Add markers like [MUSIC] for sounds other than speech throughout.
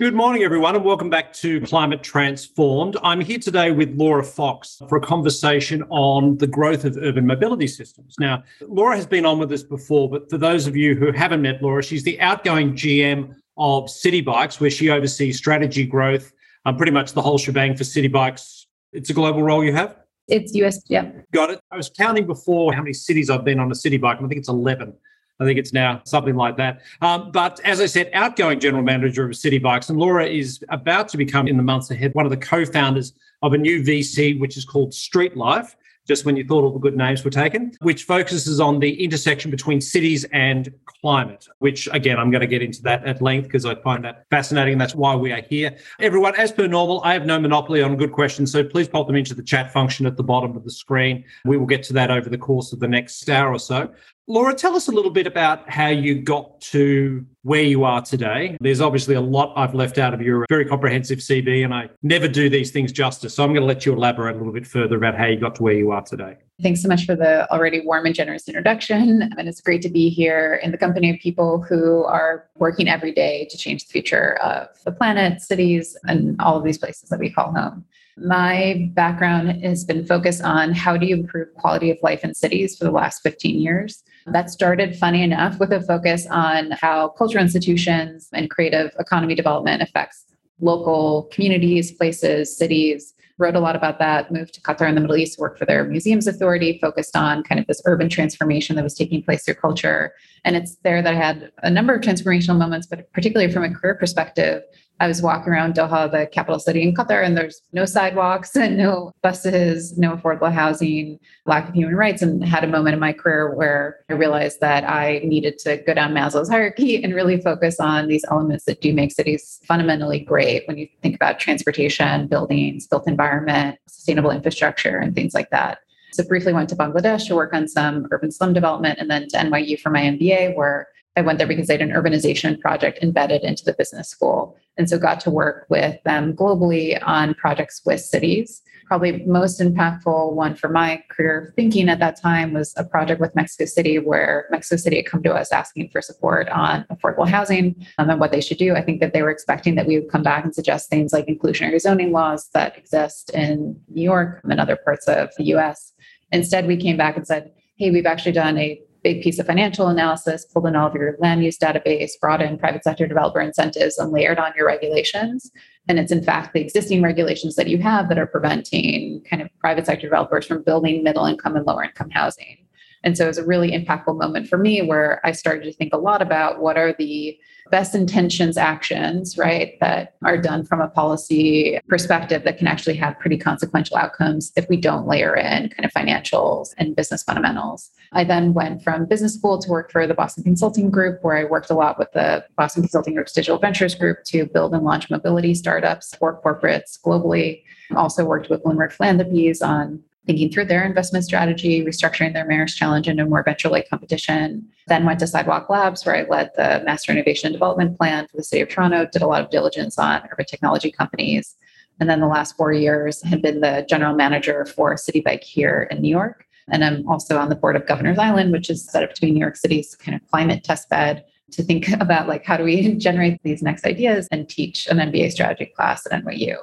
Good morning, everyone, and welcome back to Climate Transformed. I'm here today with Laura Fox for a conversation on the growth of urban mobility systems. Now, Laura has been on with us before, but for those of you who haven't met Laura, she's the outgoing GM of Citi Bikes, where she oversees strategy growth, um, pretty much the whole shebang for Citi Bikes. It's a global role you have? It's US, yeah. Got it. I was counting before how many cities I've been on a Citi Bike, and I think it's 11. I think it's now something like that. Um, but as I said, outgoing general manager of Citi Bikes, and Laura is about to become in the months ahead one of the co-founders of a new VC, which is called Street Life. Just when you thought all the good names were taken, which focuses on the intersection between cities and climate, which again, I'm going to get into that at length because I find that fascinating. That's why we are here. Everyone, as per normal, I have no monopoly on good questions. So please pop them into the chat function at the bottom of the screen. We will get to that over the course of the next hour or so. Laura, tell us a little bit about how you got to where you are today. There's obviously a lot I've left out of your very comprehensive CV, and I never do these things justice. So I'm going to let you elaborate a little bit further about how you got to where you are today. Thanks so much for the already warm and generous introduction. And it's great to be here in the company of people who are working every day to change the future of the planet, cities, and all of these places that we call home. My background has been focused on how do you improve quality of life in cities for the last 15 years. That started, funny enough, with a focus on how cultural institutions and creative economy development affects local communities, places, cities. Wrote a lot about that, moved to Qatar in the Middle East, worked for their museums authority, focused on kind of this urban transformation that was taking place through culture. And it's there that I had a number of transformational moments, but particularly from a career perspective, I was walking around Doha, the capital city in Qatar, and there's no sidewalks and no buses, no affordable housing, lack of human rights, and had a moment in my career where I realized that I needed to go down Maslow's hierarchy and really focus on these elements that do make cities fundamentally great when you think about transportation, buildings, built environment, sustainable infrastructure, and things like that. So briefly went to Bangladesh to work on some urban slum development and then to NYU for my MBA, where I went there because they had an urbanization project embedded into the business school. And so got to work with them globally on projects with cities. Probably most impactful one for my career thinking at that time was a project with Mexico City, where Mexico City had come to us asking for support on affordable housing um, and what they should do. I think that they were expecting that we would come back and suggest things like inclusionary zoning laws that exist in New York and other parts of the US. Instead, we came back and said, hey, we've actually done a big piece of financial analysis, pulled in all of your land use database, brought in private sector developer incentives, and layered on your regulations. And it's in fact the existing regulations that you have that are preventing kind of private sector developers from building middle income and lower income housing. And so it was a really impactful moment for me where I started to think a lot about what are the best intentions actions, right, that are done from a policy perspective that can actually have pretty consequential outcomes if we don't layer in kind of financials and business fundamentals. I then went from business school to work for the Boston Consulting Group, where I worked a lot with the Boston Consulting Group's digital ventures group to build and launch mobility startups for corporates globally. Also worked with Windward Philanthropies on thinking through their investment strategy, restructuring their Mayor's Challenge into more venture-like competition. Then went to Sidewalk Labs, where I led the Master Innovation Development Plan for the City of Toronto, did a lot of diligence on urban technology companies. And then the last four years had been the general manager for Citi Bike here in New York. And I'm also on the board of Governor's Island, which is set up to be New York City's kind of climate test bed to think [LAUGHS] about like how do we [LAUGHS] generate these next ideas and teach an MBA strategy class at NYU.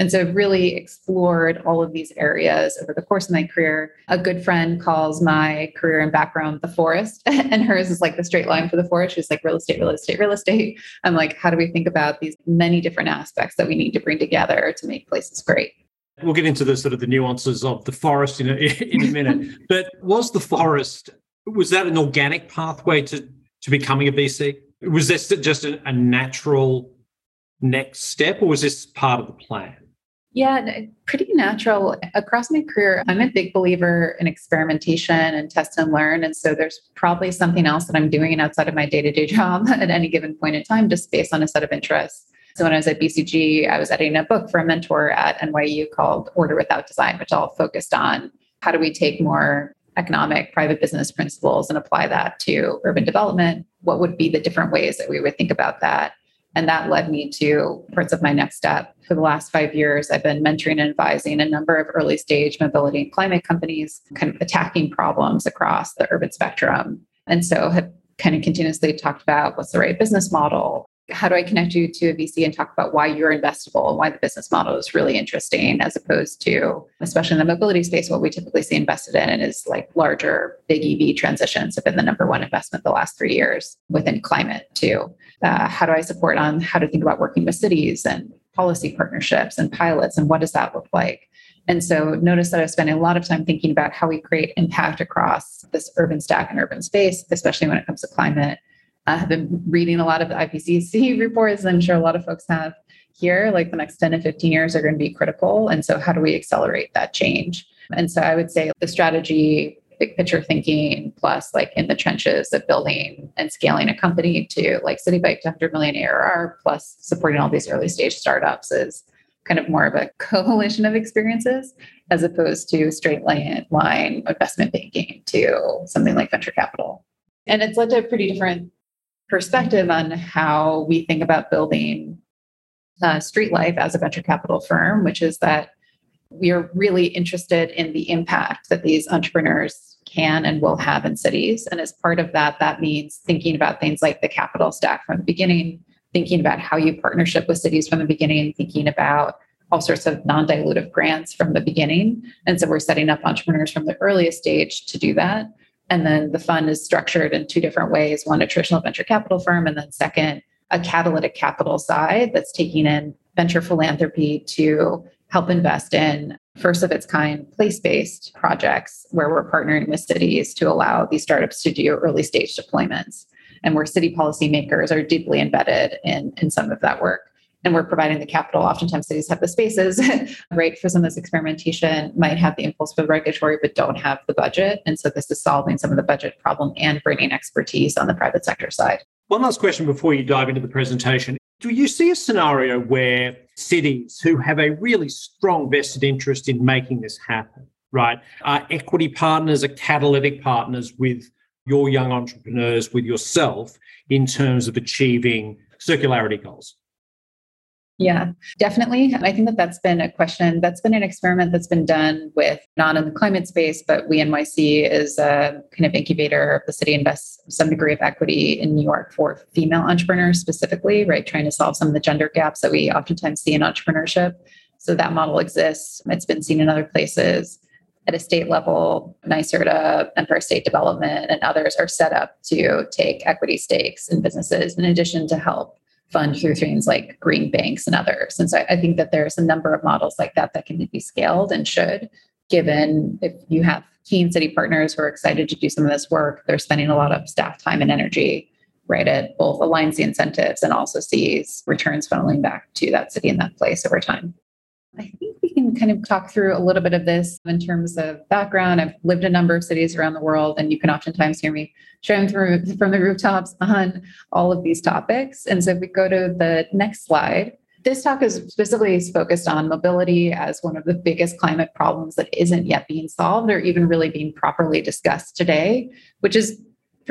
And so I've really explored all of these areas over the course of my career. A good friend calls my career and background the forest, [LAUGHS] and hers is like the straight line for the forest. She's like real estate, real estate, real estate. I'm like, how do we think about these many different aspects that we need to bring together to make places great? We'll get into the sort of the nuances of the forest in a, [LAUGHS] in a minute. but was the forest was that an organic pathway to to becoming a VC? Was this just a, a natural next step, or was this part of the plan? Yeah, uh, pretty natural. Across my career, I'm a big believer in experimentation and test and learn. And so there's probably something else that I'm doing outside of my day to day job at any given point in time, just based on a set of interests. So when I was at BCG, I was editing a book for a mentor at NYU called Order Without Design, which all focused on how do we take more economic private business principles and apply that to urban development? What would be the different ways that we would think about that? And that led me to parts of my next step. For the last five years, I've been mentoring and advising a number of early stage mobility and climate companies, kind of attacking problems across the urban spectrum. And so have kind of continuously talked about what's the right business model, how do I connect you to a VC and talk about why you're investable and why the business model is really interesting, as opposed to, especially in the mobility space, what we typically see invested in is like larger, big EV transitions have been the number one investment the last three years within climate too. Uh, how do I support on how to think about working with cities and policy partnerships and pilots and what does that look like? And so notice that I've spent a lot of time thinking about how we create impact across this urban stack and urban space, especially when it comes to climate I have been reading a lot of the IPCC [LAUGHS] reports. I'm sure a lot of folks have here. Like the next 10 to 15 years are going to be critical. And so, how do we accelerate that change? And so, I would say the strategy, big picture thinking, plus like in the trenches of building and scaling a company to like Citi Bike to 100 million ARR, plus supporting all these early stage startups is kind of more of a [LAUGHS] coalition of experiences as opposed to straight line, line investment banking to something like venture capital. And it's led to a pretty different perspective on how we think about building uh, street life as a venture capital firm, which is that we are really interested in the impact that these entrepreneurs can and will have in cities. And as part of that, that means thinking about things like the capital stack from the beginning, thinking about how you partnership with cities from the beginning, thinking about all sorts of non-dilutive grants from the beginning. And so we're setting up entrepreneurs from the earliest stage to do that. And then the fund is structured in two different ways one, a traditional venture capital firm, and then second, a catalytic capital side that's taking in venture philanthropy to help invest in first of its kind place based projects where we're partnering with cities to allow these startups to do early stage deployments. And where city policymakers are deeply embedded in, in some of that work and we're providing the capital. Oftentimes, cities have the spaces, [LAUGHS] right, for some of this experimentation, might have the impulse for the regulatory, but don't have the budget. And so this is solving some of the budget problem and bringing expertise on the private sector side. One last question before you dive into the presentation. Do you see a scenario where cities who have a really strong vested interest in making this happen, right, are equity partners, are catalytic partners with your young entrepreneurs, with yourself, in terms of achieving circularity goals? Yeah, definitely. I think that that's been a question. That's been an experiment that's been done with not in the climate space, but we NYC is a kind of incubator. The city invests some degree of equity in New York for female entrepreneurs specifically, right? Trying to solve some of the gender gaps that we oftentimes see in entrepreneurship. So that model exists. It's been seen in other places. At a state level, NYSERDA, Empire State Development, and others are set up to take equity stakes in businesses in addition to help fund through things like green banks and others. And so I, think that there's a number of models like that that can be scaled and should, given if you have keen city partners who are excited to do some of this work, they're spending a lot of staff time and energy, right? It both aligns the incentives and also sees returns funneling back to that city and that place over time. I think kind of talk through a little bit of this in terms of background. I've lived a number of cities around the world, and you can oftentimes hear me sharing through from the rooftops [LAUGHS] on all of these topics. And so if we go to the next slide, this talk is specifically focused on mobility as one of the biggest climate problems that isn't yet being solved or even really being properly discussed today, which is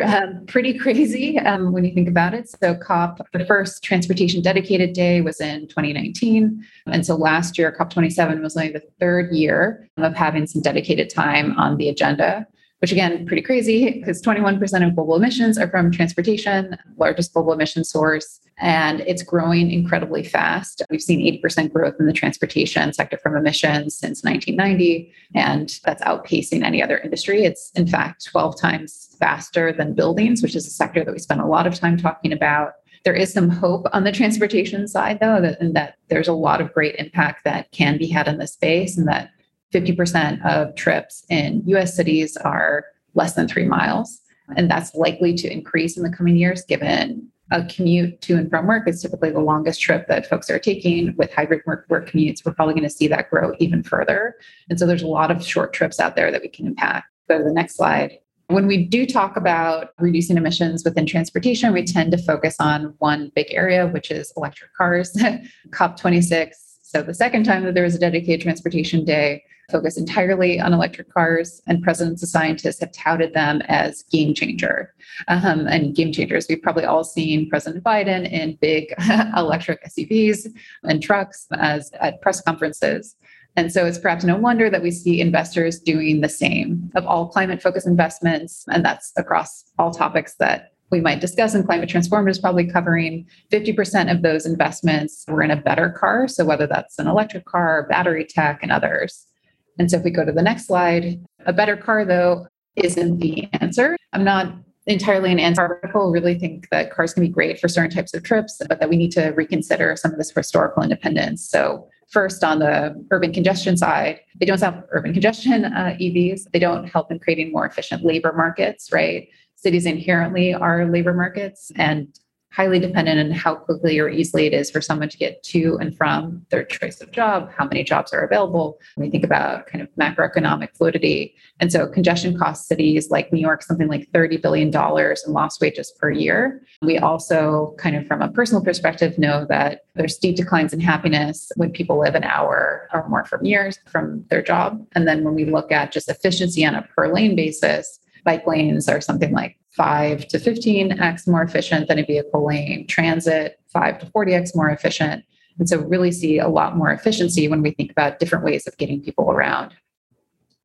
um, pretty crazy um, when you think about it. So, COP, the first transportation dedicated day was in 2019. And so last year, COP27 was only the third year of having some dedicated time on the agenda which again, pretty crazy because 21% of global emissions are from transportation, largest global emission source, and it's growing incredibly fast. We've seen 80% growth in the transportation sector from emissions since 1990, and that's outpacing any other industry. It's in fact 12 times faster than buildings, which is a sector that we spend a lot of time talking about. There is some hope on the transportation side, though, that, that there's a lot of great impact that can be had in this space, and that 50% of trips in US cities are less than three miles. And that's likely to increase in the coming years, given a commute to and from work is typically the longest trip that folks are taking. With hybrid work, work commutes, we're probably going to see that grow even further. And so there's a lot of short trips out there that we can impact. Go to the next slide. When we do talk about reducing emissions within transportation, we tend to focus on one big area, which is electric cars. [LAUGHS] COP26. So, the second time that there was a dedicated transportation day, focused entirely on electric cars, and presidents and scientists have touted them as game changer. Um, and game changers, we've probably all seen President Biden in big [LAUGHS] electric SUVs and trucks as at press conferences. And so it's perhaps no wonder that we see investors doing the same of all climate focused investments. And that's across all topics that we might discuss in climate transformative is probably covering 50% of those investments. Were in a better car so whether that's an electric car battery tech and others. And so if we go to the next slide a better car though isn't the answer. I'm not entirely an anti-article really think that cars can be great for certain types of trips but that we need to reconsider some of this historical independence. So first on the urban congestion side. They don't solve urban congestion uh, evs they don't help in creating more efficient labor markets right? Cities inherently are labor markets and highly dependent on how quickly or easily it is for someone to get to and from their choice of job, how many jobs are available. We think about kind of macroeconomic fluidity. And so congestion costs cities like New York something like $30 billion in lost wages per year. We also kind of from a personal perspective know that there's steep declines in happiness when people live an hour or more from years from their job. And then when we look at just efficiency on a per lane basis, bike lanes are something like 5 to 15x more efficient than a vehicle lane, transit 5 to 40x more efficient. And so, really see a lot more efficiency when we think about different ways of getting people around.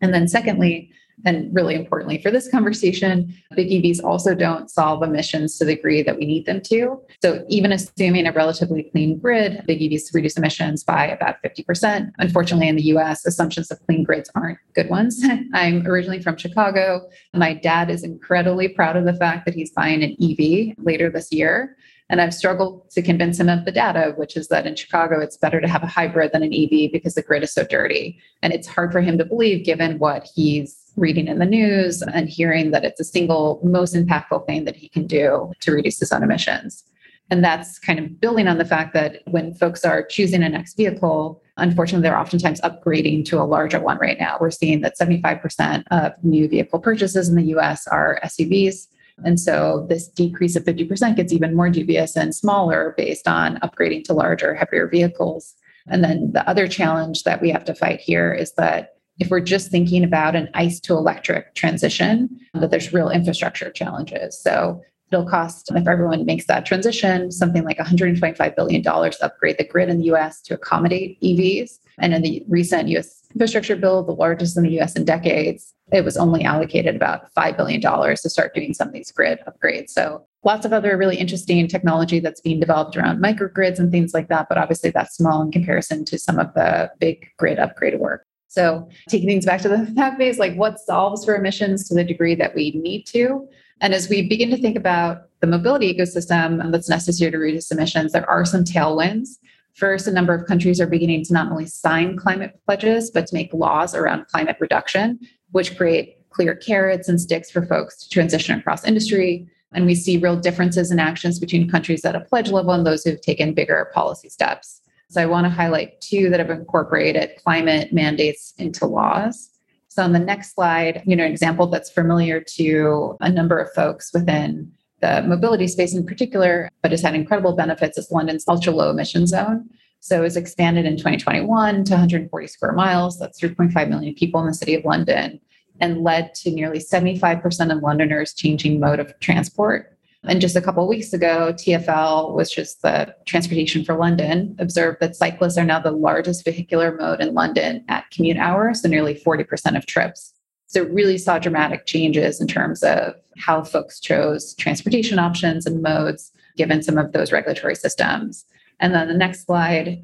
And then, secondly, and really importantly for this conversation, big EVs also don't solve emissions to the degree that we need them to. So, even assuming a relatively clean grid, big EVs reduce emissions by about 50%. Unfortunately, in the US, assumptions of clean grids aren't good ones. [LAUGHS] I'm originally from Chicago. My dad is incredibly proud of the fact that he's buying an EV later this year. And I've struggled to convince him of the data, which is that in Chicago, it's better to have a hybrid than an EV because the grid is so dirty. And it's hard for him to believe given what he's reading in the news and hearing that it's the single most impactful thing that he can do to reduce his own emissions. And that's kind of building on the fact that when folks are choosing a next vehicle, unfortunately, they're oftentimes upgrading to a larger one right now. We're seeing that 75% of new vehicle purchases in the US are SUVs. And so this decrease of 50% gets even more dubious and smaller based on upgrading to larger, heavier vehicles. And then the other challenge that we have to fight here is that if we're just thinking about an ICE to electric transition, that there's real infrastructure challenges. So it'll cost, if everyone makes that transition, something like $125 billion to upgrade the grid in the US to accommodate EVs. And in the recent US infrastructure bill, the largest in the US in decades, it was only allocated about $5 billion to start doing some of these grid upgrades. So lots of other really interesting technology that's being developed around microgrids and things like that. But obviously, that's small in comparison to some of the big grid upgrade work. So taking things back to the [LAUGHS] fact base, like what solves for emissions to the degree that we need to. And as we begin to think about the mobility ecosystem that's necessary to reduce emissions, there are some tailwinds. First, a number of countries are beginning to not only sign climate pledges, but to make laws around climate reduction, which create clear carrots and sticks for folks to transition across industry. And we see real differences in actions between countries at a pledge level and those who've taken bigger policy steps. So I want to highlight two that have incorporated climate mandates into laws. So on the next slide, you know, an example that's familiar to a number of folks within the mobility space in particular, but has had incredible benefits is London's ultra low emission zone. So it was expanded in 2021 to 140 square miles. That's 3.5 million people in the city of London and led to nearly 75% of Londoners changing mode of transport and just a couple of weeks ago, TFL, which is the Transportation for London, observed that cyclists are now the largest vehicular mode in London at commute hours, so nearly 40% of trips. So, really saw dramatic changes in terms of how folks chose transportation options and modes given some of those regulatory systems. And then the next slide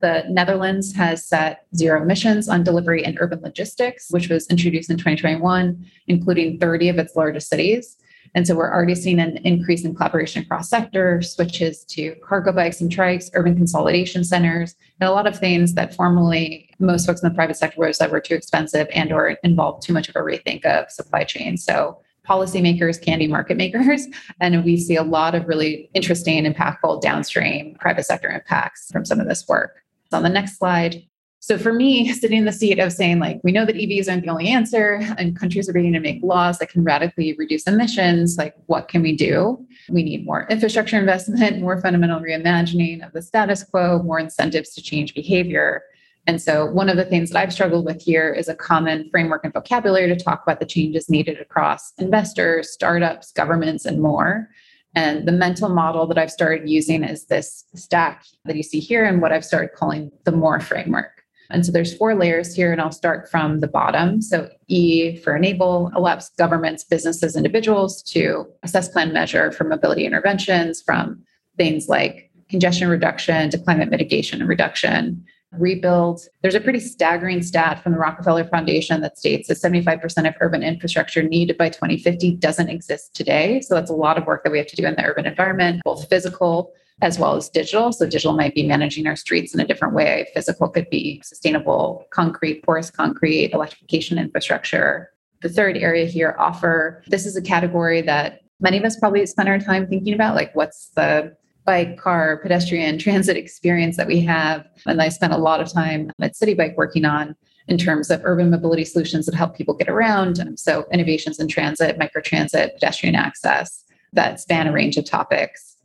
the Netherlands has set zero emissions on delivery and urban logistics, which was introduced in 2021, including 30 of its largest cities. And so we're already seeing an increase in collaboration across sectors, switches to cargo bikes and trikes, urban consolidation centers, and a lot of things that formerly most folks in the private sector were said were too expensive and or involved too much of a rethink of supply chain. So policymakers can be market makers. [LAUGHS] And we see a lot of really interesting impactful downstream private sector impacts from some of this work. So on the next slide, so for me, [LAUGHS] sitting in the seat of saying, like, we know that EVs aren't the only answer, and countries are beginning to make laws that can radically reduce emissions, like, what can we do? We need more infrastructure investment, more fundamental reimagining of the status quo, more incentives to change behavior. And so, one of the things that I've struggled with here is a common framework and vocabulary to talk about the changes needed across investors, startups, governments, and more. And the mental model that I've started using is this stack that you see here, and what I've started calling the more framework. And so there's four layers here, and I'll start from the bottom. So E for enable allows governments, businesses, individuals to assess plan measure for mobility interventions from things like congestion reduction to climate mitigation and reduction. Rebuild. There's a pretty staggering stat from the Rockefeller Foundation that states that 75% of urban infrastructure needed by 2050 doesn't exist today. So that's a lot of work that we have to do in the urban environment, both physical as well as digital. So digital might be managing our streets in a different way. Physical could be sustainable concrete, porous concrete, electrification infrastructure. The third area here, offer. This is a category that many of us probably spend our time thinking about, like what's the bike, car, pedestrian, [LAUGHS] transit experience that we have. And I spent a lot of time at Citi Bike working on in terms of urban mobility solutions that help people get around. So innovations in transit, microtransit, pedestrian access that span a range of topics.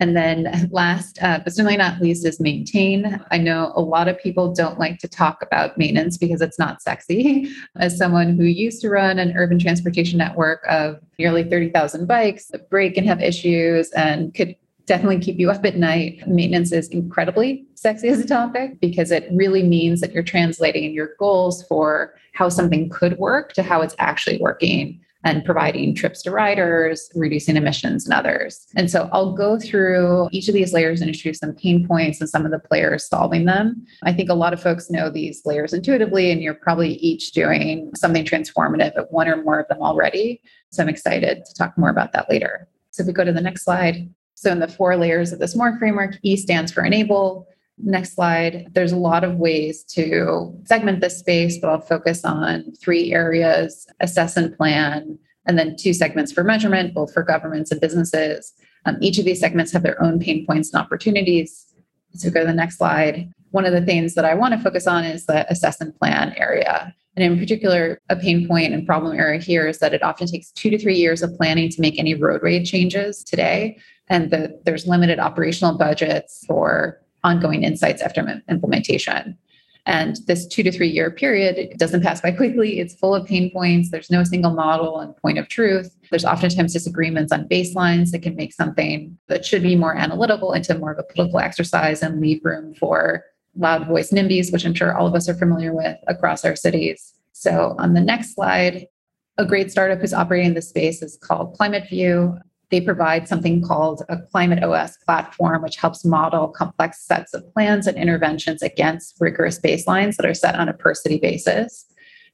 And then last, uh, but certainly not least, is maintain. I know a lot of people don't like to talk about maintenance because it's not sexy. [LAUGHS] As someone who used to run an urban transportation network of nearly 30,000 bikes, break and have issues and could definitely keep you up at night. Maintenance is incredibly sexy as a topic because it really means that you're translating your goals for how something could work to how it's actually working and providing trips to riders, reducing emissions and others. And so I'll go through each of these layers and introduce some pain points and some of the players solving them. I think a lot of folks know these layers intuitively, and you're probably each doing something transformative at one or more of them already. So I'm excited to talk more about that later. So if we go to the next slide. So in the four layers of this MORE framework, E stands for enable, Next slide. There's a lot of ways to segment this space, but I'll focus on three areas assess and plan, and then two segments for measurement, both for governments and businesses. Um, each of these segments have their own pain points and opportunities. So go to the next slide. One of the things that I want to focus on is the assess and plan area. And in particular, a pain point and problem area here is that it often takes two to three years of planning to make any roadway changes today. And the, there's limited operational budgets for ongoing insights after implementation. And this two to three year period doesn't pass by quickly. It's full of pain points. There's no single model and point of truth. There's oftentimes disagreements on baselines that can make something that should be more analytical into more of a political exercise and leave room for loud voice NIMBYs, which I'm sure all of us are familiar with across our cities. So on the next slide, a great startup who's operating in this space is called Climate View. They provide something called a Climate OS platform, which helps model complex sets of plans and interventions against rigorous baselines that are set on a per city basis.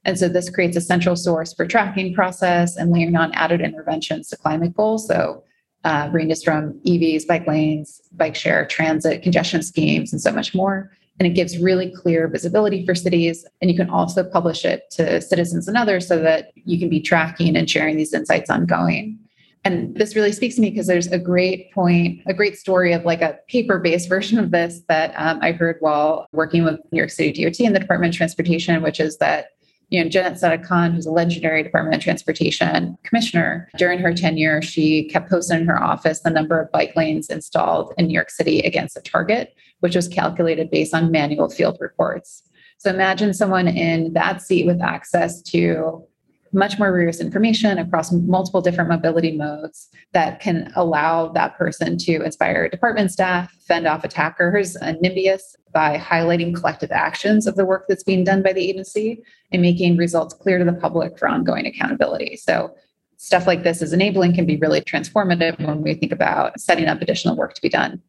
And so this creates a central source for tracking process and layering on added interventions to climate goals. So uh, ranges from EVs, bike lanes, bike share, transit, congestion schemes, and so much more. And it gives really clear visibility for cities. And you can also publish it to citizens and others so that you can be tracking and sharing these insights ongoing. And this really speaks to me because there's a great point, a great story of like a paper based [LAUGHS] version of this that um, I heard while working with New York City DOT and the Department of Transportation, which is that you know, Janet Sadik-Khan, who's a legendary Department of Transportation commissioner, during her tenure, she kept posting in her office the number of bike lanes installed in New York City against a target, which was calculated based on manual field reports. So imagine someone in that seat with access to much more rigorous information across multiple different mobility modes that can allow that person to inspire department staff, fend off attackers and NIMBYists by highlighting collective actions of the work that's being done by the agency and making results clear to the public for ongoing accountability. So stuff like this is enabling can be really transformative when we think about setting up additional work to be done.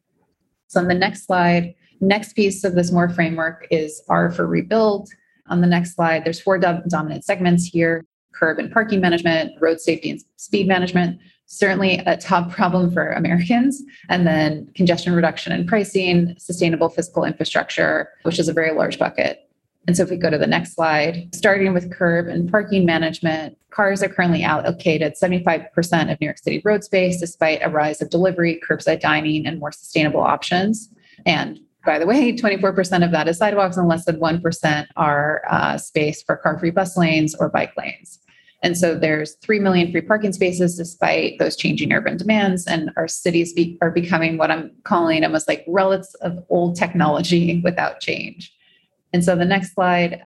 So on the next slide, next piece of this MORE framework is R for rebuild. On the next slide, there's four dominant segments here curb and parking management, road safety and speed management, certainly a top [LAUGHS] problem for Americans. And then congestion reduction and pricing, sustainable physical infrastructure, which is a very large bucket. And so if we go to the next slide, starting with curb and parking management, cars are currently allocated 75% of New York City road space, despite a rise of delivery, curbside dining, and more sustainable options. And by the way, [LAUGHS] 24% of that is sidewalks, and less than 1% are uh, space for car free bus lanes or bike lanes. And so there's 3 million free parking spaces despite those changing urban demands. And our cities be, are becoming what I'm calling almost like relics of old technology [LAUGHS] without change. And so the next slide,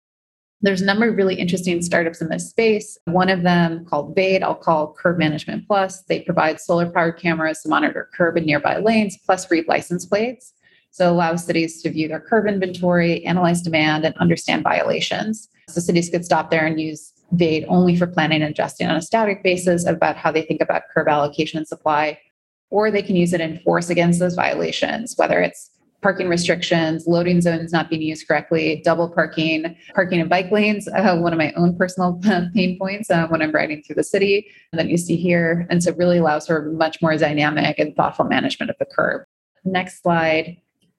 there's a number of really interesting startups in this space. One of them called Vade, I'll call Curb Management Plus. They provide solar powered cameras to monitor curb and nearby lanes, plus read license plates. So it allows cities to view their curb inventory, analyze demand, and understand violations. So cities could stop there and use VADE only for planning and adjusting on a static basis about how they think about curb allocation and supply, or they can use it in force against those violations, whether it's parking restrictions, loading zones not being used correctly, double parking, parking in bike lanes, [LAUGHS] uh, one of my own personal [LAUGHS] pain points uh, when I'm riding through the city that you see here. And so really allows for much more dynamic and thoughtful management of the curb. Next slide.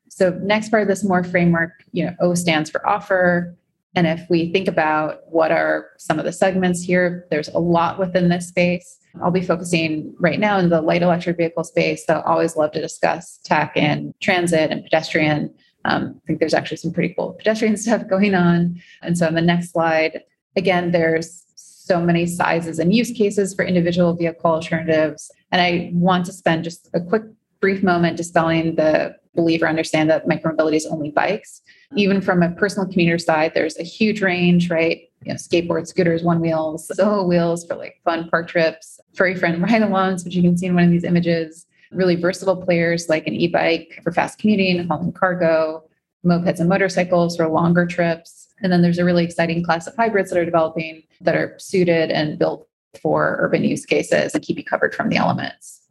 So next part of this more framework, you know, O stands for offer. And if we think about what are some of the segments here, there's a lot within this space. I'll be focusing right now in the light electric vehicle space. So I always love to discuss tech and transit and pedestrian. Um, I think there's actually some pretty cool pedestrian [LAUGHS] stuff going on. And so on the next slide, again, there's so many sizes and use cases for individual vehicle alternatives. And I want to spend just a quick, brief moment dispelling the believe or understand that micromobility is only bikes. Even from a personal commuter side, there's a huge range, right? You know, skateboards, scooters, one wheels, solo wheels for like fun park trips, furry friend ride alongs, which you can see in one of these images. Really versatile players like an e-bike for fast commuting, hauling cargo, mopeds and motorcycles for longer trips. And then there's a really exciting class of hybrids that are developing that are suited and built for urban use cases and keep you covered from the elements.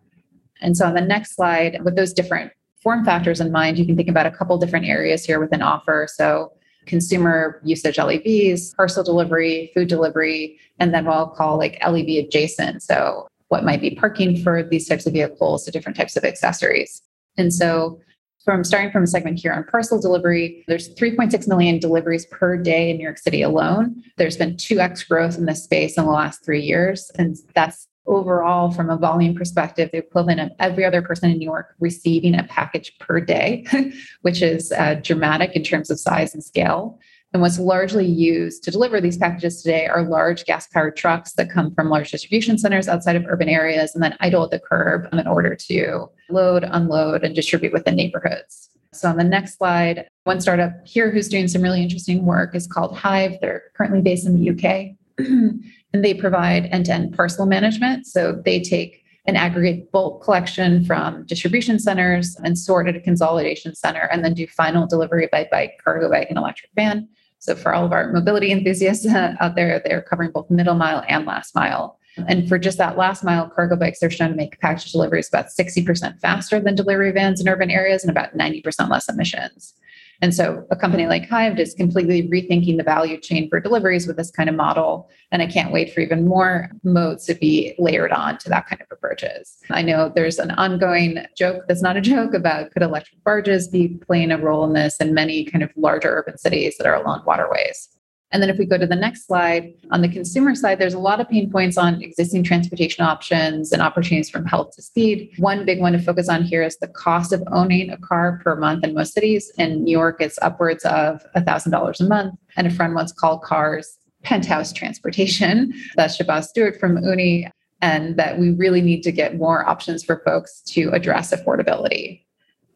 And so on the next slide, with those different form factors in mind, you can think about a couple different areas here within offer. So consumer usage LEVs, parcel delivery, food delivery, and then what I'll call like LEV adjacent. So what might be parking for these types of vehicles, so different types of accessories. And so from starting from a segment here on parcel delivery, there's 3.6 million deliveries per day in New York City alone. There's been 2x growth in this space in the last three years. And that's overall, from a volume perspective, the equivalent of every other person in New York receiving a package per day, [LAUGHS] which is uh, dramatic in terms of size and scale. And what's largely used to deliver these packages today are large gas powered trucks that come from large distribution centers outside of urban areas and then idle at the curb in order to load, unload, and distribute within neighborhoods. So, on the next slide, one startup here who's doing some really interesting work is called Hive. They're currently based in the UK. [CLEARS THROAT] and they provide end-to-end parcel management. So they take an aggregate bulk collection from distribution centers and sort at a consolidation center and then do final delivery by bike, cargo bike, and electric van. So for all of our mobility enthusiasts [LAUGHS] uh, out there, they're covering both middle mile and last mile. And for just that last mile, cargo bikes are shown to make package deliveries about 60% faster than delivery vans in urban areas and about 90% less emissions. And so a company like Hive is completely rethinking the value chain for deliveries with this kind of model. And I can't wait for even more modes to be layered on to that kind of approaches. I know there's an ongoing joke that's not a [LAUGHS] joke about could electric barges be playing a role in this in many kind of larger urban cities that are along waterways. And then if we go to the next slide, on the consumer side, there's a lot of pain points on existing transportation options and opportunities from health to speed. One big one to focus on here is the cost of owning a car per month in most cities. In New York, it's upwards of $1,000 a month. And a friend once called cars penthouse transportation. [LAUGHS] That's Shabazz Stewart from UNI. And that we really need to get more options for folks to address affordability.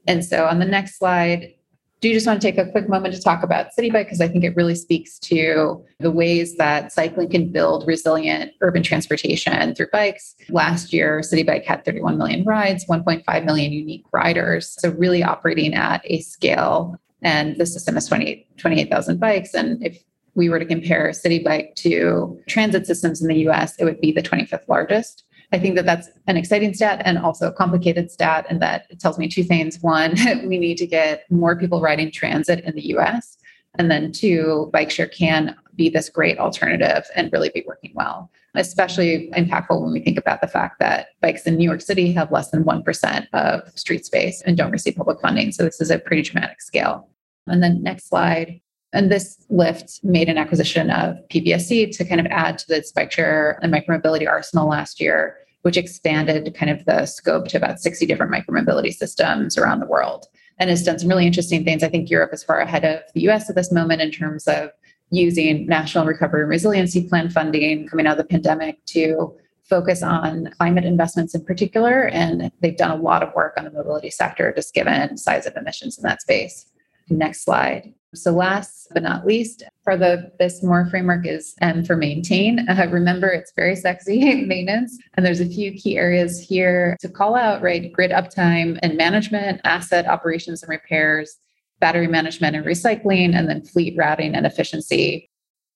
And so on the next slide, do just want to take a quick moment to talk about Citi Bike? Because I think it really speaks to the ways that cycling can build resilient urban transportation through bikes. Last year, Citi Bike had 31 million rides, 1.5 million unique riders. So, really operating at a scale. And the system is 28 28,000 bikes. And if we were to compare Citi Bike to transit systems in the US, it would be the 25th largest. I think that that's an exciting stat and also a complicated stat, and that it tells me two things. One, [LAUGHS] we need to get more people riding transit in the US. And then two, bike share can be this great alternative and really be working well, especially impactful when we think about the fact that bikes in New York City have less than 1% of street space and don't receive public funding. So this is a pretty dramatic scale. And then next slide. And this Lyft made an acquisition of PBSC to kind of add to the bike share and micromobility arsenal last year which expanded kind of the scope to about 60 different micromobility systems around the world and has done some really interesting things. I think Europe is far ahead of the US at this moment in terms of using national recovery and resiliency plan funding coming out of the pandemic to focus on climate investments in particular. And they've done a lot of work on the mobility sector, just given size of emissions in that space. Next slide. So last but not least, for the this more framework is M for maintain. [LAUGHS] Uh, remember, it's very sexy [LAUGHS] maintenance, and there's a few key areas here to call out. Right, grid uptime and management, asset operations and repairs, battery management and recycling, and then fleet routing and efficiency.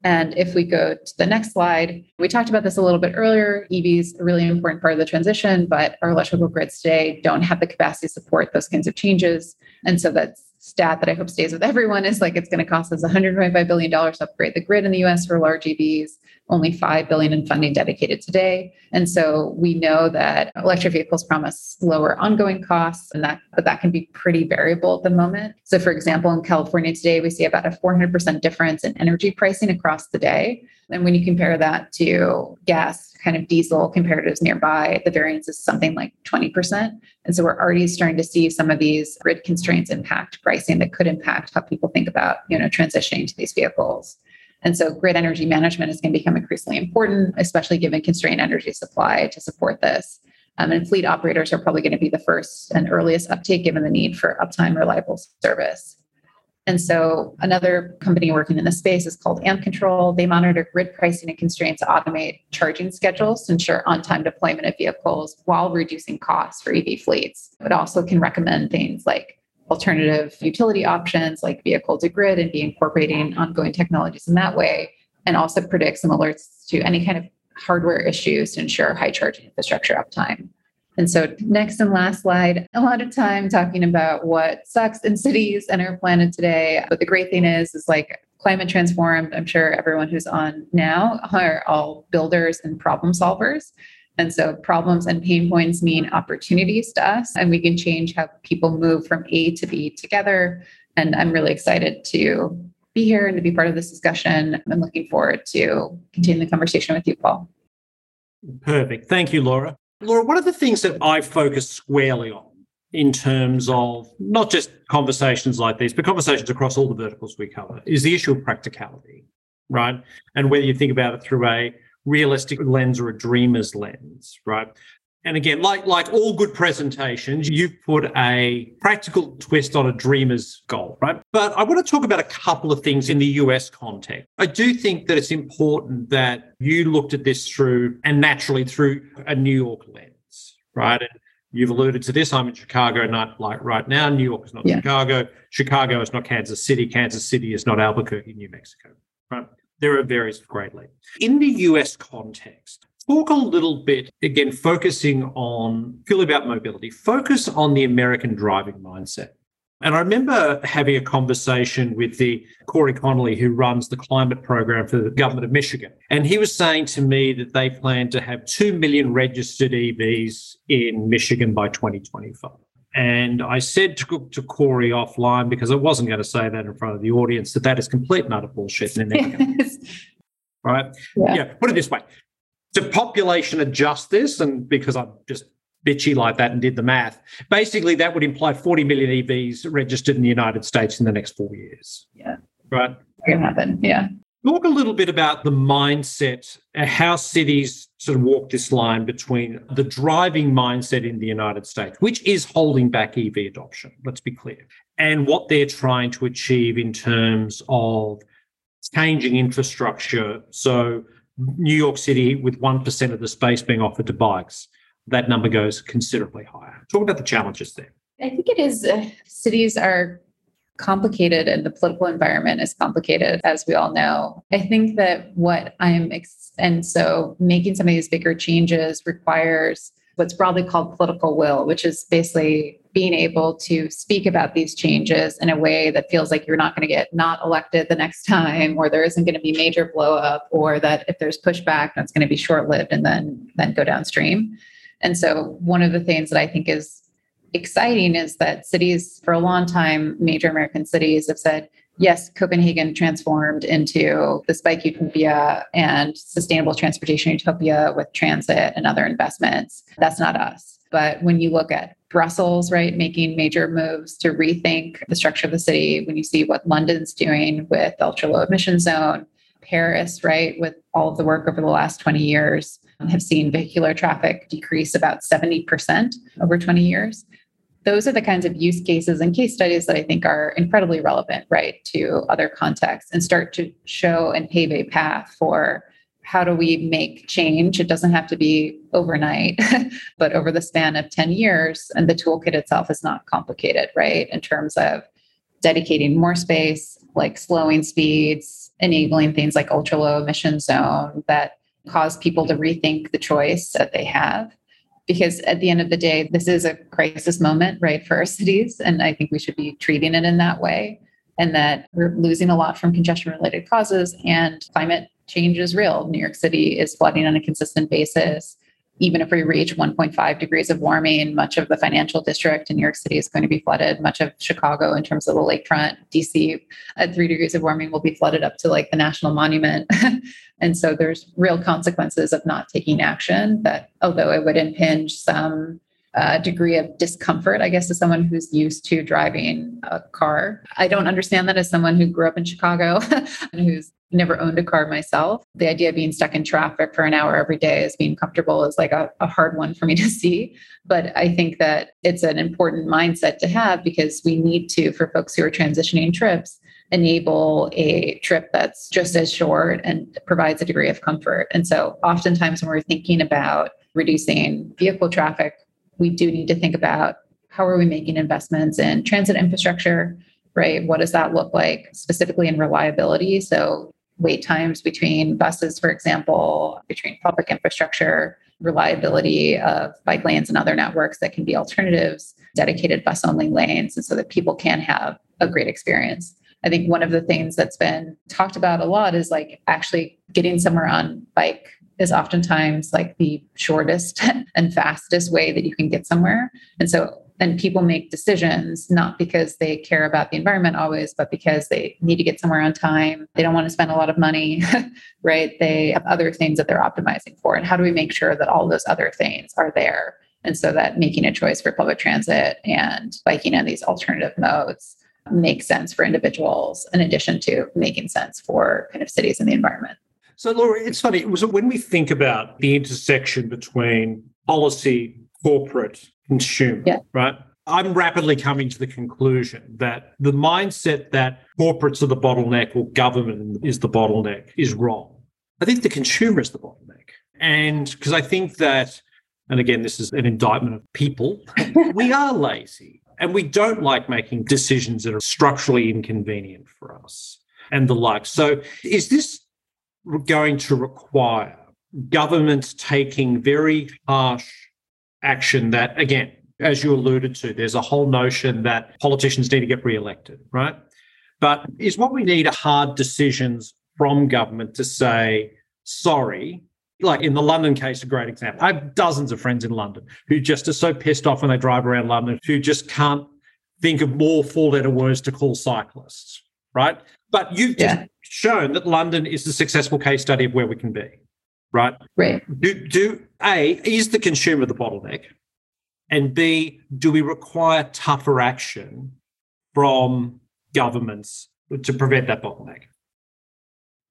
And if we go to the next slide, we talked about this a little bit earlier. EVs a really important part of the transition, but our electrical grids today don't have the capacity to support those kinds of changes. And so that's stat that I hope stays with everyone is like it's going to cost us $125 billion to upgrade the grid in the US for large EVs, only 5 billion in funding dedicated today. And so we know that electric vehicles promise lower ongoing costs and that but that can be pretty variable at the moment. So for example, in California today, we see about a 400% difference in energy pricing across the day. And when you compare that to gas, kind of diesel comparatives nearby, the variance is something like 20%. And so we're already starting to see some of these grid constraints impact pricing that could impact how people think about, you know, transitioning to these vehicles. And so grid energy management is going to become increasingly important, especially given constrained energy supply to support this. Um, and fleet operators are probably going to be the first and earliest uptake given the need for uptime reliable service. And so another company working in the space is called Amp Control. They monitor grid pricing and constraints to automate charging schedules to ensure on-time deployment of vehicles while reducing costs for EV fleets. It also can recommend things like alternative utility options like vehicle to grid and be incorporating ongoing technologies in that way, and also predict some alerts to any kind of hardware issues to ensure high charging infrastructure uptime. And so, next and last slide, a lot of time talking about what sucks in cities and our planet today. But the great thing is, is like climate transformed. I'm sure everyone who's on now are all builders and problem solvers. And so, problems and pain points mean opportunities to us, and we can change how people move from A to B together. And I'm really excited to be here and to be part of this discussion. I'm looking forward to continuing the conversation with you, Paul. Perfect. Thank you, Laura. Laura, one of the things that I focus squarely on in terms of not just conversations like these, but conversations across all the verticals we cover is the issue of practicality, right? And whether you think about it through a realistic lens or a dreamer's lens, right? And again, like like all good presentations, you put a practical twist on a dreamer's goal, right? But I want to talk about a couple of things in the US context. I do think that it's important that you looked at this through and naturally through a New York lens, right? And you've alluded to this. I'm in Chicago, not like right now. New York is not yeah. Chicago. Chicago is not Kansas City. Kansas City is not Albuquerque, New Mexico, right? There are various greatly. In the US context, talk a little bit, again, focusing on purely about mobility, focus on the American driving mindset. And I remember having a conversation with the Corey Connolly, who runs the climate program for the government of Michigan. And he was saying to me that they plan to have 2 million registered EVs in Michigan by 2025. And I said to, to Corey offline, because I wasn't going to say that in front of the audience, that that is complete and utter bullshit. And [LAUGHS] yes. right? Yeah. yeah. Put it this way to population adjust this, and because I'm just bitchy like that and did the math, basically that would imply 40 million EVs registered in the United States in the next four years. Yeah. Right. Can happen. Yeah. Talk a little bit about the mindset, uh, how cities sort of walk this line between the driving mindset in the United States, which is holding back EV adoption, let's be clear, and what they're trying to achieve in terms of changing infrastructure. So, New York City, with 1% of the space being offered to bikes, that number goes considerably higher. Talk about the challenges there. I think it is, uh, cities are complicated and the political environment is complicated, as we all know. I think that what I'm, ex- and so making some of these bigger changes requires what's broadly called political will, which is basically being able to speak about these changes in a way that feels like you're not going to get not elected the next time or there isn't going to be major blow up or that if there's pushback that's going to be short lived and then then go downstream and so one of the things that i think is exciting is that cities for a long time major american cities have said yes copenhagen transformed into this bike utopia and sustainable transportation utopia with transit and other investments. That's not us. But when you look at Brussels, right, making major moves to rethink the structure of the city, when you see what London's doing with ultra low emission zone, Paris, right, with all of the work over the last 20 years, have seen vehicular traffic decrease about 70% over 20 years. those are the kinds of use cases and case studies that I think are incredibly relevant, right, to other contexts and start to show and pave a path for how do we make change? It doesn't have to be overnight, [LAUGHS] but over the span of 10 years. And the toolkit itself is not complicated, right? In terms of dedicating more space, like slowing speeds, enabling things like ultra low emission zone that cause people to rethink the choice that they have. Because at the end of the day, this is a crisis moment, right, for our [LAUGHS] cities. And I think we should be treating it in that way. And that we're losing a lot from congestion related causes and climate change is real. New York City is flooding on a consistent basis. Even if we reach 1.5 degrees of warming, much of the financial district in New York City is going to be flooded. Much of Chicago, in terms of the lakefront, DC, at three degrees of warming, will be flooded up to like the National Monument. [LAUGHS] and so there's real consequences of not taking action that, although it would impinge some uh, degree of discomfort, I guess, to someone who's used to driving a car. I don't understand that as someone who grew up in Chicago [LAUGHS] and who's never owned a car myself. The idea of being stuck in traffic for an hour every day as being comfortable is like a, a, hard one for me [LAUGHS] to see. But I think that it's an important mindset to have because we need to, for folks who are transitioning trips, enable a trip that's just as short and provides a degree of comfort. And so oftentimes when we're thinking about reducing vehicle traffic, we do need to think about how are we making investments in transit infrastructure right? What does that look like specifically in reliability? So wait times between buses, for example, between public infrastructure, reliability of bike lanes and other networks that can be alternatives, dedicated bus only lanes, and so that people can have a great experience. I think one of the things that's been talked about a lot is like actually getting somewhere on bike is oftentimes like the shortest [LAUGHS] and fastest way that you can get somewhere. And so and people make decisions not because they care about the environment always but because they need to get somewhere on time. They don't want to spend a lot of money [LAUGHS] right? They have other things that they're optimizing for. And how do we make sure that all those other things are there? And so that making a choice for public transit and biking in these alternative modes makes sense for individuals in addition to making sense for kind of cities and the environment. So laura it's funny was when we think about the intersection between policy corporate consumer, yeah. right? I'm rapidly coming to the conclusion that the mindset that corporates are the bottleneck or government is the bottleneck is wrong. I think the consumer is the bottleneck. And because I think that, and again, this is an indictment of people, [LAUGHS] we are lazy and we don't like making decisions that are structurally inconvenient for us and the like. So, is this going to require governments taking very harsh action that, again, as you alluded to, there's a whole notion that politicians need to get re-elected, right? But is what we need are hard decisions from government to say, sorry, like in the London case, a great example. I have dozens of friends in London who just are so pissed off when they drive around London, who just can't think of more four letter words to call cyclists, right? But you've yeah. just shown that London is a successful case study of where we can be right? Right. Do, do A, is the consumer the bottleneck? And B, do we require tougher action from governments to prevent that bottleneck?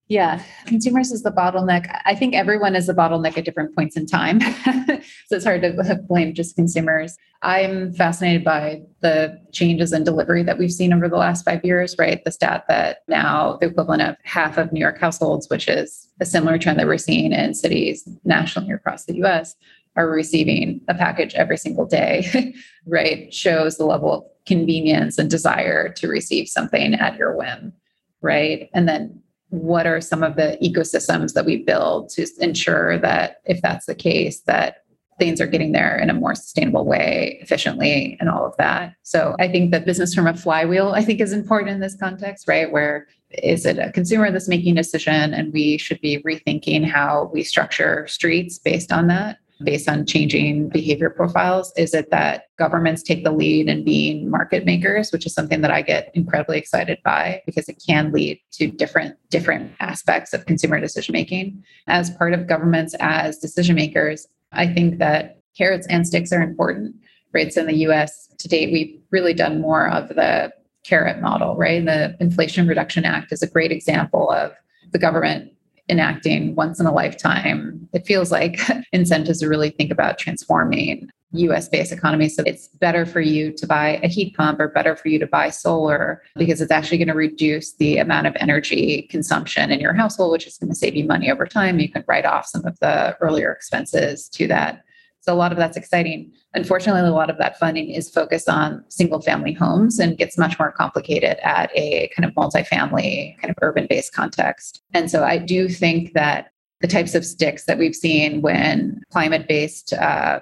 Yeah, consumers is the bottleneck. I think everyone is the bottleneck at different points in time. [LAUGHS] so it's hard to blame just consumers. I'm fascinated by the changes in delivery that we've seen over the last five years, right? The stat that now the equivalent of half of New York households, which is a similar trend that we're seeing in cities nationally across the US, are receiving a package every single day, [LAUGHS] right? Shows the level of convenience and desire to receive something at your whim, right? And then what are some of the ecosystems that we build to ensure that if that's the case that things are getting there in a more sustainable way efficiently and all of that? So i think that business from a flywheel i think is important in this context right? Where is it a consumer that's making a decision and we should be rethinking how we structure streets based on that based on changing behavior profiles? Is it that governments take the lead in being market makers, which is something that I get incredibly excited by because it can lead to different different aspects of consumer decision making. As part of governments as decision makers, I think that carrots and sticks are important. Right. So in the US to date, we've really done more of the carrot model, right? The Inflation Reduction Act is a great example of the government enacting once in a lifetime, it feels like [LAUGHS] incentives to really think about transforming US based economy. So it's better for you to buy a heat pump or better for you to buy solar because it's actually going to reduce the amount of energy consumption in your household, which is going to save you money over time. You can write off some of the earlier expenses to that. So a lot of that's exciting. Unfortunately, a lot of that funding is focused on single family homes and gets much more complicated at a kind of multifamily, kind of urban based context. And so I do think that the types of sticks that we've seen when climate based uh,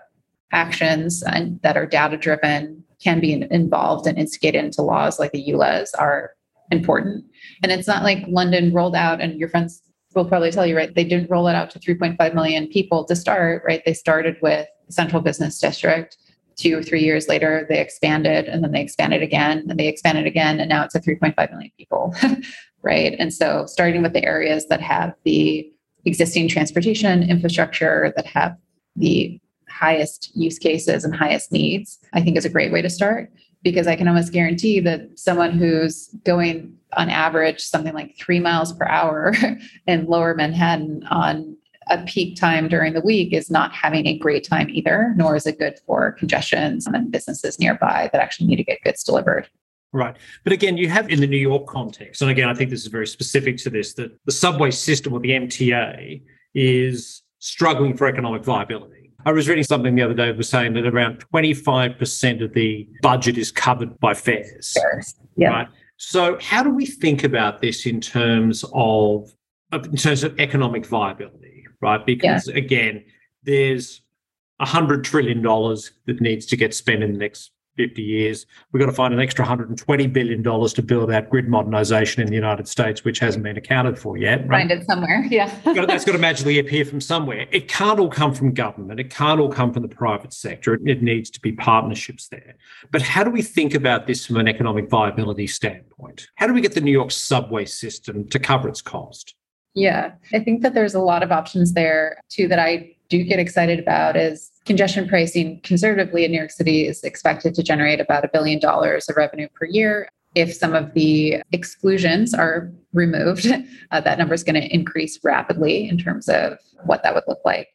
actions and that are data driven can be involved and instigated into laws like the ULEZ are important. And it's not like London rolled out, and your friends will probably tell you, right? They didn't roll it out to 3.5 million people to start, right? They started with central business district. Two or three years later, they expanded and then they expanded again and they expanded again. And now it's a 3.5 million people, [LAUGHS] right? And so starting with the areas that have the existing transportation infrastructure, that have the highest use cases and highest needs, I think is a great way to start because I can almost guarantee that someone who's going on average something like three miles per hour [LAUGHS] in lower Manhattan on a peak time during the week is not having a great time either, nor is it good for congestions and businesses nearby that actually need to get goods delivered. Right. But again, you have in the New York context, and again, I think this is very specific to this, that the subway system or the MTA is struggling for economic viability. I was reading something the other day that was saying that around 25% of the budget is covered by fares. Fares. Yeah. Right? So how do we think about this in terms of in terms of economic viability, right? Because yeah. again, there's a hundred trillion dollars that needs to get spent in the next 50 years. We've got to find an extra $120 billion to build out grid modernization in the United States, which hasn't been accounted for yet. Right? Find it somewhere. [LAUGHS] Yeah. that's got to magically appear from somewhere. It can't all come from government. It can't all come from the private sector. It, it needs to be partnerships there. But how do we think about this from an economic viability standpoint? How do we get the New York subway system to cover its cost? Yeah, I think that there's a lot of options there too that I do get excited about is congestion pricing conservatively in New York City is expected to generate about a billion dollars of revenue per year. If some of the exclusions are removed, [LAUGHS] uh, that number is going to increase rapidly in terms of what that would look like.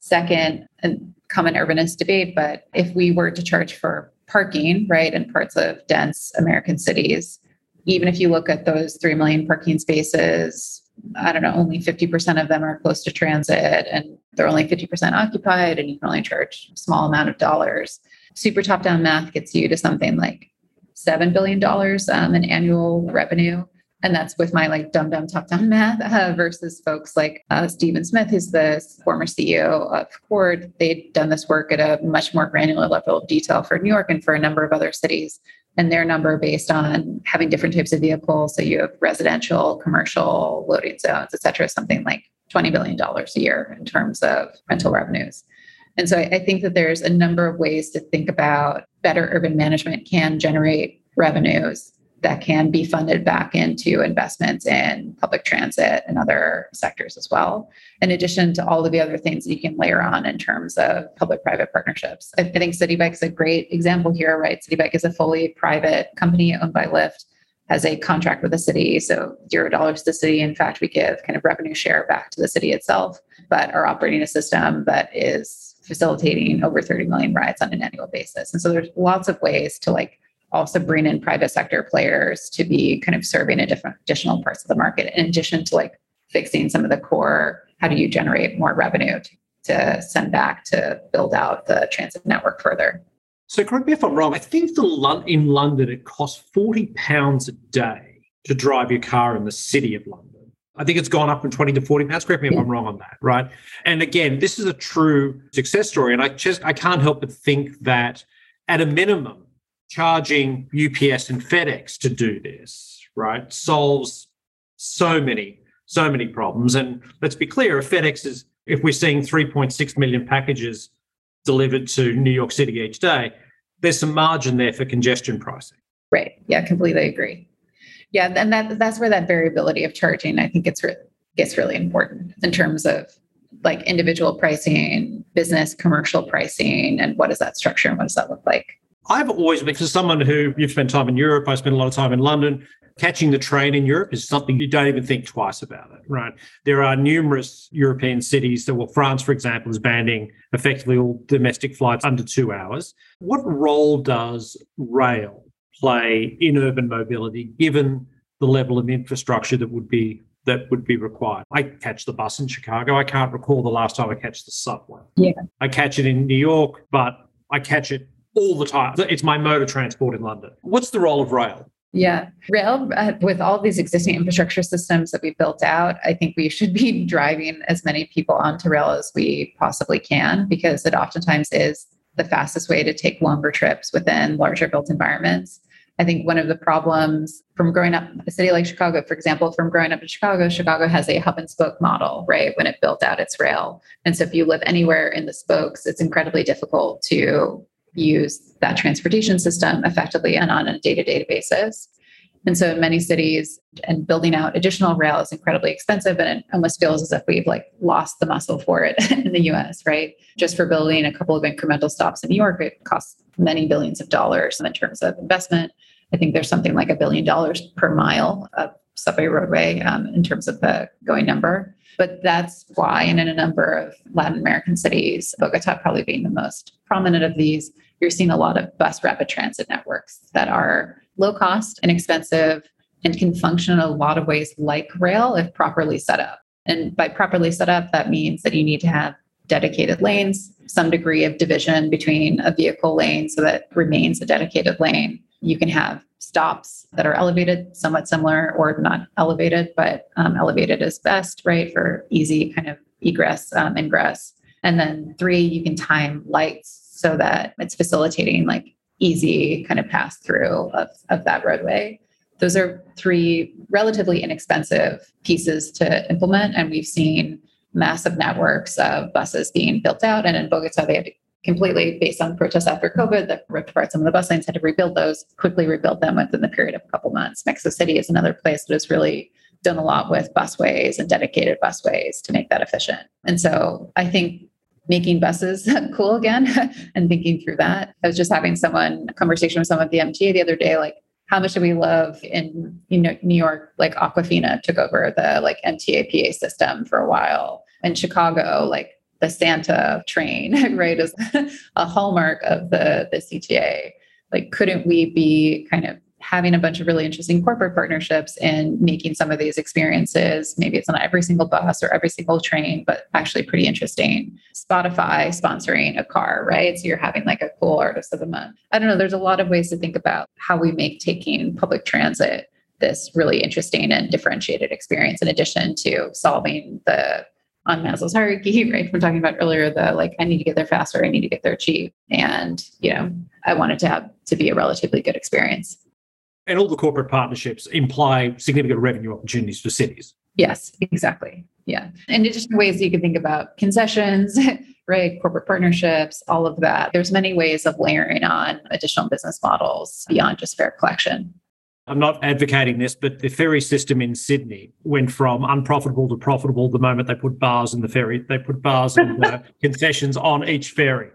Second, and common urbanist debate, but if we were to charge for parking, right, in parts of dense American cities, even if you look at those 3 million parking spaces I don't know, only 50% of them are close to transit and they're only 50% occupied and you can only charge a small amount of dollars. Super top down math gets you to something like $7 billion um, in annual revenue. And that's with my like dumb dumb top down math [LAUGHS] uh, versus folks like uh, Stephen Smith, who's the former CEO of Coord. They'd done this work at a much more granular level of detail for New York and for a number of other cities and their number based on having different types of vehicles. So you have residential, commercial, loading zones, et cetera, something like $20 billion a year in terms of rental revenues. And so I think that there's a number of ways to think about better urban management can generate revenues that can be funded back into investments in public transit and other sectors as well, in addition to all of the other things that you can layer on in terms of public private partnerships. I, think Citi Bike is a great example here, right? Citi Bike is a fully private company owned by Lyft, has a contract with the city. So zero dollars to the city. In fact, we give kind of revenue share back to the city itself, but are operating a system that is facilitating over 30 million rides on an annual basis. And so there's lots of ways to like also bring in private sector players to be kind of serving a different additional parts of the market in addition to like fixing some of the core how do you generate more revenue to, to send back to build out the transit network further so correct me if i'm wrong i think the in london it costs 40 pounds a day to drive your car in the city of london I think it's gone up from 20 to 40 pounds. Correct me if I'm wrong on that, right? And again, this is a true success story. And I just I can't help but think that at a minimum, charging UPS and FedEx to do this, right, solves so many, so many problems. And let's be clear, if FedEx is, if we're seeing 3.6 million packages delivered to New York City each day, there's some margin there for congestion pricing. Right. Yeah, completely agree. Yeah, and that that's where that variability of charging, I think it's re- gets really important in terms of like individual pricing, business, commercial pricing, and what is that structure and what does that look like? I've always been, for someone who you've spent time in Europe, I spent a lot of time in London. Catching the train in Europe is something you don't even think twice about it, right? There are numerous European cities that, well, France, for example, is banning effectively all domestic flights under two hours. What role does rail play in urban mobility, given the level of infrastructure that would be that would be required. I catch the bus in Chicago. I can't recall the last time I catch the subway. Yeah. I catch it in New York, but I catch it all the time. It's my mode of transport in London. What's the role of rail? Yeah, rail uh, with all these existing infrastructure systems that we built out, I think we should be [LAUGHS] driving as many people onto rail as we possibly can because it oftentimes is the fastest way to take longer trips within larger built environments. I think one of the problems from growing up a city like Chicago, for example, from growing up in Chicago, Chicago has a hub and spoke model, right? When it built out its rail. And so if you live anywhere in the spokes, it's incredibly difficult to use that transportation system effectively and on a day-to-day basis. And so in many cities and building out additional rail is incredibly expensive and it almost feels as if we've like lost the muscle for it [LAUGHS] in the US, right? Just for building a couple of incremental stops in New York, it costs many billions of dollars in terms of investment. I think there's something like a billion dollars per mile of subway roadway um, in terms of the going number. But that's why, and in a number of Latin American cities, Bogota probably being the most prominent of these, you're seeing a lot of bus rapid transit networks that are low cost, inexpensive, and can function in a lot of ways like rail if properly set up. And by properly set up, that means that you need to have dedicated lanes, some degree of division between a vehicle lane so that remains a dedicated lane. You can have stops that are elevated, somewhat similar, or not elevated, but um, elevated is best, right, for easy kind of egress, um, ingress. And then three, you can time lights so that it's facilitating like easy kind of pass through of, of that roadway. Those are three relatively inexpensive pieces to implement. And we've seen massive networks of buses being built out. And in Bogota, they had completely, based on protests after COVID that ripped apart some of the bus lanes, had to rebuild those, quickly rebuild them within the period of a couple months. Mexico City is another place that has really done a lot with busways and dedicated busways to make that efficient. And so I think making buses [LAUGHS] cool again [LAUGHS] and thinking through that. I was just having someone conversation with someone at the MTA the other day, like how much do we love in you know New York, like Aquafina took over the like MTA PA system for a while. In Chicago, like the Santa train, [LAUGHS] right, is a hallmark of the the CTA. Like, couldn't we be kind of having a bunch of really interesting corporate partnerships and making some of these experiences maybe it's not every single bus or every single train but actually pretty interesting spotify sponsoring a car right so you're having like a cool artist of the month i don't know there's a lot of ways to think about how we make taking public transit this really interesting and differentiated experience in addition to solving the on Maslow's hierarchy, [LAUGHS] right? From talking about earlier, the like, I need to get there faster, I need to get there cheap. And, you know, I want it to have to be a relatively good experience. And all the corporate partnerships imply significant revenue opportunities for cities. Yes, exactly. Yeah. And just ways you can think about concessions, [LAUGHS] right? Corporate partnerships, all of that. There's many ways of layering on additional business models beyond just fare collection. I'm not advocating this, but the ferry system in Sydney went from unprofitable to profitable the moment they put bars in the ferry. They put bars and uh, [LAUGHS] concessions on each ferry.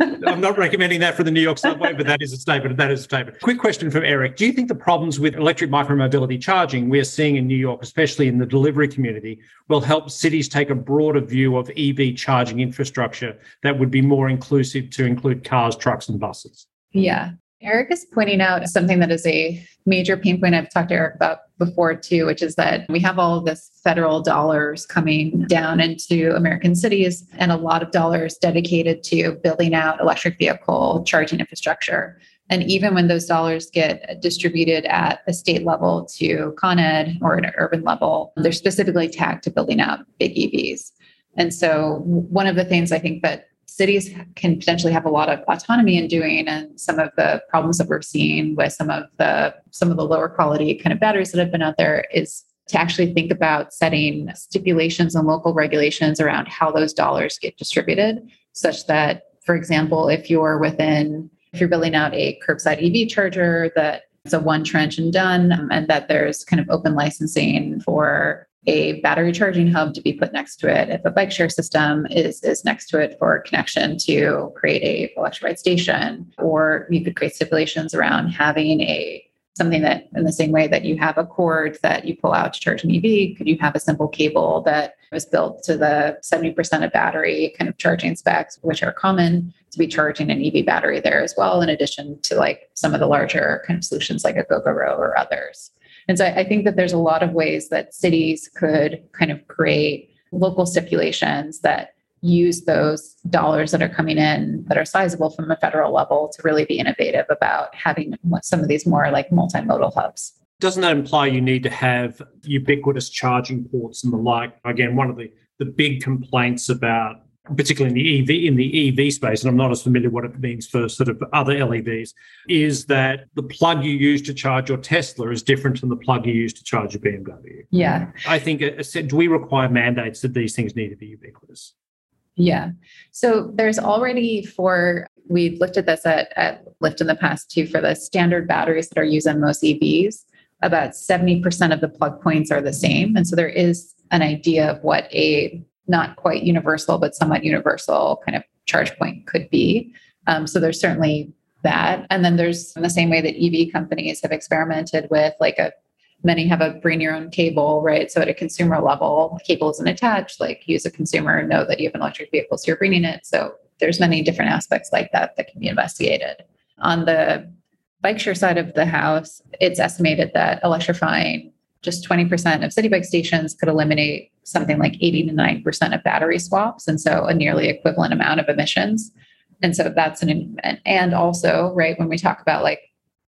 I'm not recommending that for the New York subway, but that is a statement. That is a statement. Quick question from Eric. Do you think the problems with electric micromobility charging we're seeing in New York, especially in the delivery community, will help cities take a broader view of EV charging infrastructure that would be more inclusive to include cars, trucks, and buses? Yeah. Eric is pointing out something that is a major pain point I've talked to Eric about before too, which is that we have all this federal dollars coming down into American cities and a lot of dollars dedicated to building out electric vehicle charging infrastructure. And even when those dollars get distributed at a state level to Con Ed or an urban level, they're specifically tagged to building out big EVs. And so, one of the things I think that cities can potentially have a lot of autonomy in doing and some of the problems that we're seeing with some of the some of the lower quality kind of batteries that have been out there is to actually think about setting stipulations and local regulations around how those dollars get distributed such that for example if you're within if you're building out a curbside ev charger that it's a one trench and done um, and that there's kind of open licensing for a battery charging hub to be put next to it, if a bike share system is, is next to it for connection to create a electrified station, or you could create stipulations around having a something that in the same way that you have a cord that you pull out to charge an EV, could you have a simple cable that was built to the 70% of battery kind of charging specs, which are common to be charging an EV battery there as well, in addition to like some of the larger kind of solutions like a Gogoro or others. And so I think that there's a lot of ways that cities could kind of create local stipulations that use those dollars that are coming in that are sizable from a federal level to really be innovative about having some of these more like multimodal hubs. Doesn't that imply you need to have ubiquitous charging ports and the like? Again, one of the, the big complaints about particularly in the EV in the EV space, and I'm not as familiar what it means for sort of other LEVs, is that the plug you use to charge your Tesla is different from the plug you use to charge your BMW. Yeah. I think uh, do we require mandates that these things need to be ubiquitous? Yeah. So there's already for we've looked at this at, at Lyft in the past too for the standard batteries that are used on most EVs. About 70% of the plug points are the same. And so there is an idea of what a not quite universal, but somewhat universal kind of charge point could be. Um, so there's certainly that. And then there's in the same way that EV companies have experimented with like a many have a bring your own cable, right? So at a consumer level, cable isn't attached. Like you as a consumer know that you have an electric vehicle, so you're bringing it. So there's many different aspects like that that can be investigated. On the bike share side of the house, it's estimated that electrifying just 20% of Citi Bike stations could eliminate something like 80 to 90% of battery swaps. And so a nearly equivalent amount of emissions. And so that's an, and also, right, when we talk about like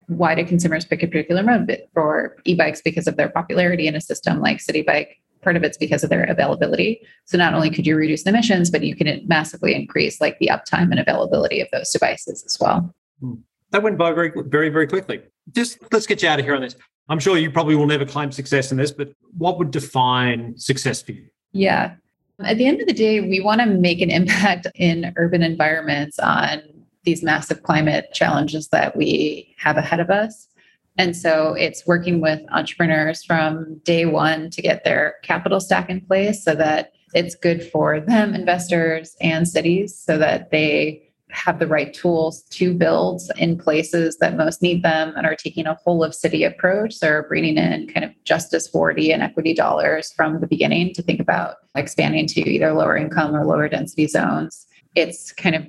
why do consumers pick a particular mode for e-bikes because of their popularity in a system like Citi Bike? Part of it's because of their availability. So not only could you reduce the emissions, but you can massively increase like the uptime and availability of those devices as well. Hmm. That went by very, very, very quickly. Just let's get you out of here on this. I'm sure you probably will never claim success in this, but what would define success for you? Yeah. At the end of the day, we want to make an impact [LAUGHS] in urban environments on these massive climate challenges that we have ahead of us. And so it's working with entrepreneurs from day one to get their capital stack in place so that it's good for them, investors, and cities so that they have the right tools to build in places that most need them and are taking a whole of city approach. So bringing in kind of justice 40 and equity dollars from the beginning to think about expanding to either lower income or lower density zones. It's kind of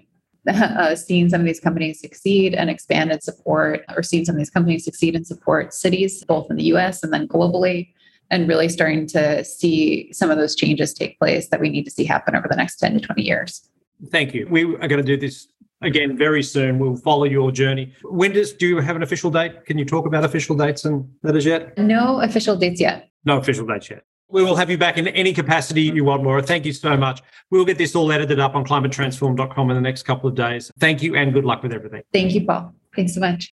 [LAUGHS] uh, seeing some of these companies succeed and expand and support, or seeing some of these companies succeed and support cities, both in the US and then globally, and really starting to see some of those changes take place that we need to see happen over the next 10 to 20 years. Thank you. We are going to do this again very soon. We'll follow your journey. When does do you have an official date? Can you talk about official dates and that is yet? No official dates yet. No official dates yet. We will have you back in any capacity you want, Laura. Thank you so much. We'll get this all edited up on climatetransform.com in the next couple of days. Thank you and good luck with everything. Thank you, Paul. Thanks so much.